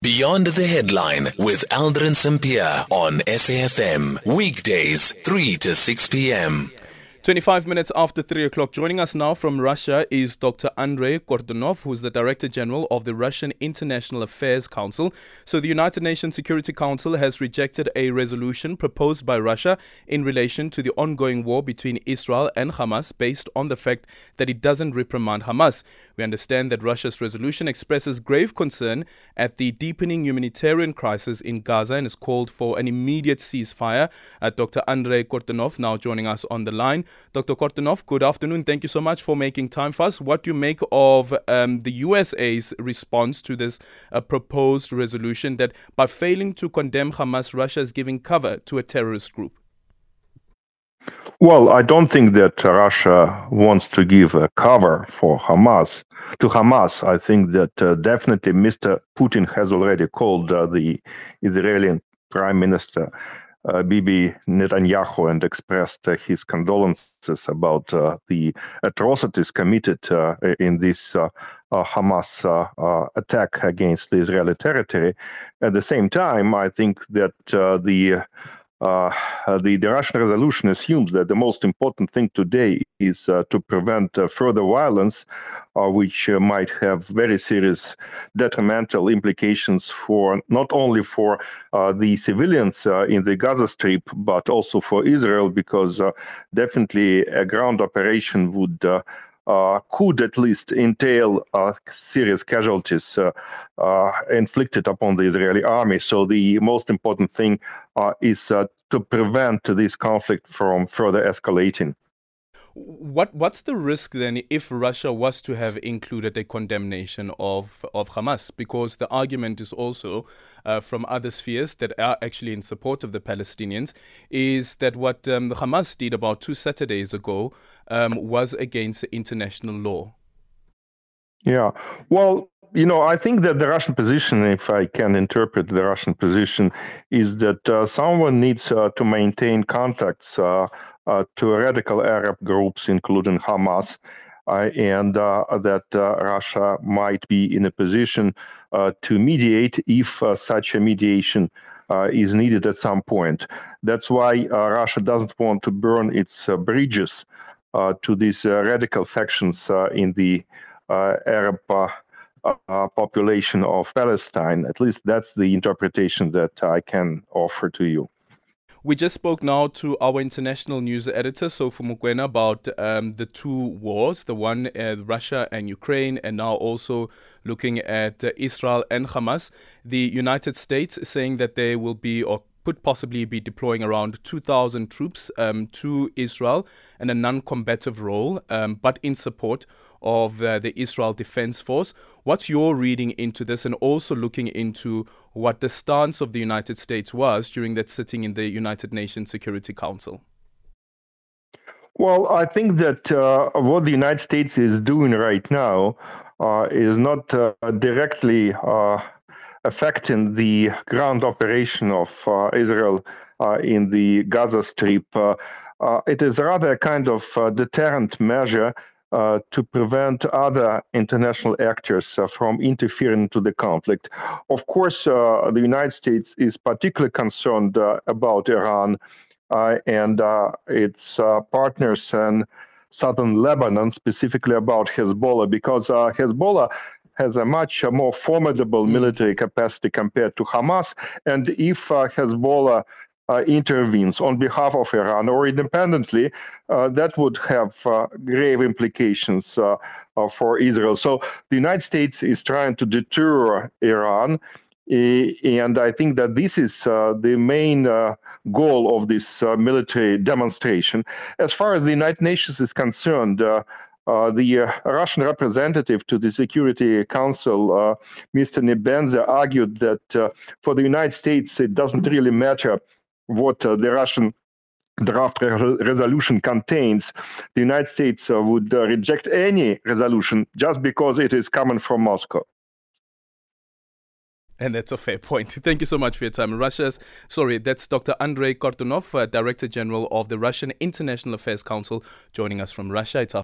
Beyond the Headline with Aldrin Sampear on SAFM. Weekdays, 3 to 6 p.m. 25 minutes after 3 o'clock. Joining us now from Russia is Dr. Andrey Kortunov, who's the Director General of the Russian International Affairs Council. So, the United Nations Security Council has rejected a resolution proposed by Russia in relation to the ongoing war between Israel and Hamas based on the fact that it doesn't reprimand Hamas. We understand that Russia's resolution expresses grave concern at the deepening humanitarian crisis in Gaza and has called for an immediate ceasefire. Uh, Dr. Andrey Kortunov now joining us on the line. Dr. Kortunov, good afternoon. Thank you so much for making time for us. What do you make of um, the USA's response to this uh, proposed resolution that by failing to condemn Hamas, Russia is giving cover to a terrorist group? Well, I don't think that Russia wants to give a cover for Hamas to Hamas. I think that uh, definitely Mr. Putin has already called uh, the Israeli Prime Minister uh, Bibi Netanyahu and expressed uh, his condolences about uh, the atrocities committed uh, in this Hamas attack against the Israeli territory. At the same time, I think that the uh, the, the Russian resolution assumes that the most important thing today is uh, to prevent uh, further violence, uh, which uh, might have very serious detrimental implications for not only for uh, the civilians in the Gaza Strip, but also for Israel, because definitely a ground operation would could at least entail uh, serious casualties uh, uh inflicted upon the Israeli army. So the most important thing uh, is uh, to prevent this conflict from further escalating. What what's the risk then if Russia was to have included a condemnation of, of Hamas? Because the argument is also uh, from other spheres that are actually in support of the Palestinians is that what um, the Hamas did about two Saturdays ago um, was against international law. Yeah, well, you know, I think that the Russian position, if I can interpret the Russian position, is that uh, someone needs uh, to maintain contacts uh, uh, to radical Arab groups, including Hamas, uh, and uh, that Russia might be in a position to mediate if such a mediation is needed at some point. That's why Russia doesn't want to burn its bridges to these radical factions in the Arab. Uh, population of Palestine. At least that's the interpretation that I can offer to you. We just spoke now to our international news editor, Sophie Mokoena, about um, the two wars, the one uh, Russia and Ukraine, and now also looking at uh, Israel and Hamas. The United States saying that they will be or could possibly be deploying around 2,000 troops um, to Israel in a non combative role, um, but in support of uh, the Israel Defense Force. What's your reading into this and also looking into what the stance of the United States was during that sitting in the United Nations Security Council? Well, I think that uh, what the United States is doing right now uh, is not uh, directly uh, affecting the ground operation of uh, Israel in the Gaza Strip. it is rather a kind of deterrent measure uh, to prevent other international actors uh, from interfering into the conflict. Of course, uh, the United States is particularly concerned uh, about Iran uh, and its partners in southern Lebanon, specifically about Hezbollah, because Hezbollah has a much more formidable mm. military capacity compared to Hamas. And if Hezbollah uh, intervenes on behalf of Iran or independently, uh, that would have uh, grave implications uh, uh, for Israel. So the United States is trying to deter Iran. And I think that this is uh, the main goal of this military demonstration. As far as the United Nations is concerned, uh, the uh, Russian representative to the Security Council, uh, Mr. Nebenzia, argued that for the United States, it doesn't really matter what uh, the Russian draft re- resolution contains, the United States uh, would uh, reject any resolution just because it is coming from Moscow. And that's a fair point. Thank you so much for your time. Russia's, sorry, that's Dr. Andrey Kortunov, uh, Director General of the Russian International Affairs Council, joining us from Russia. It's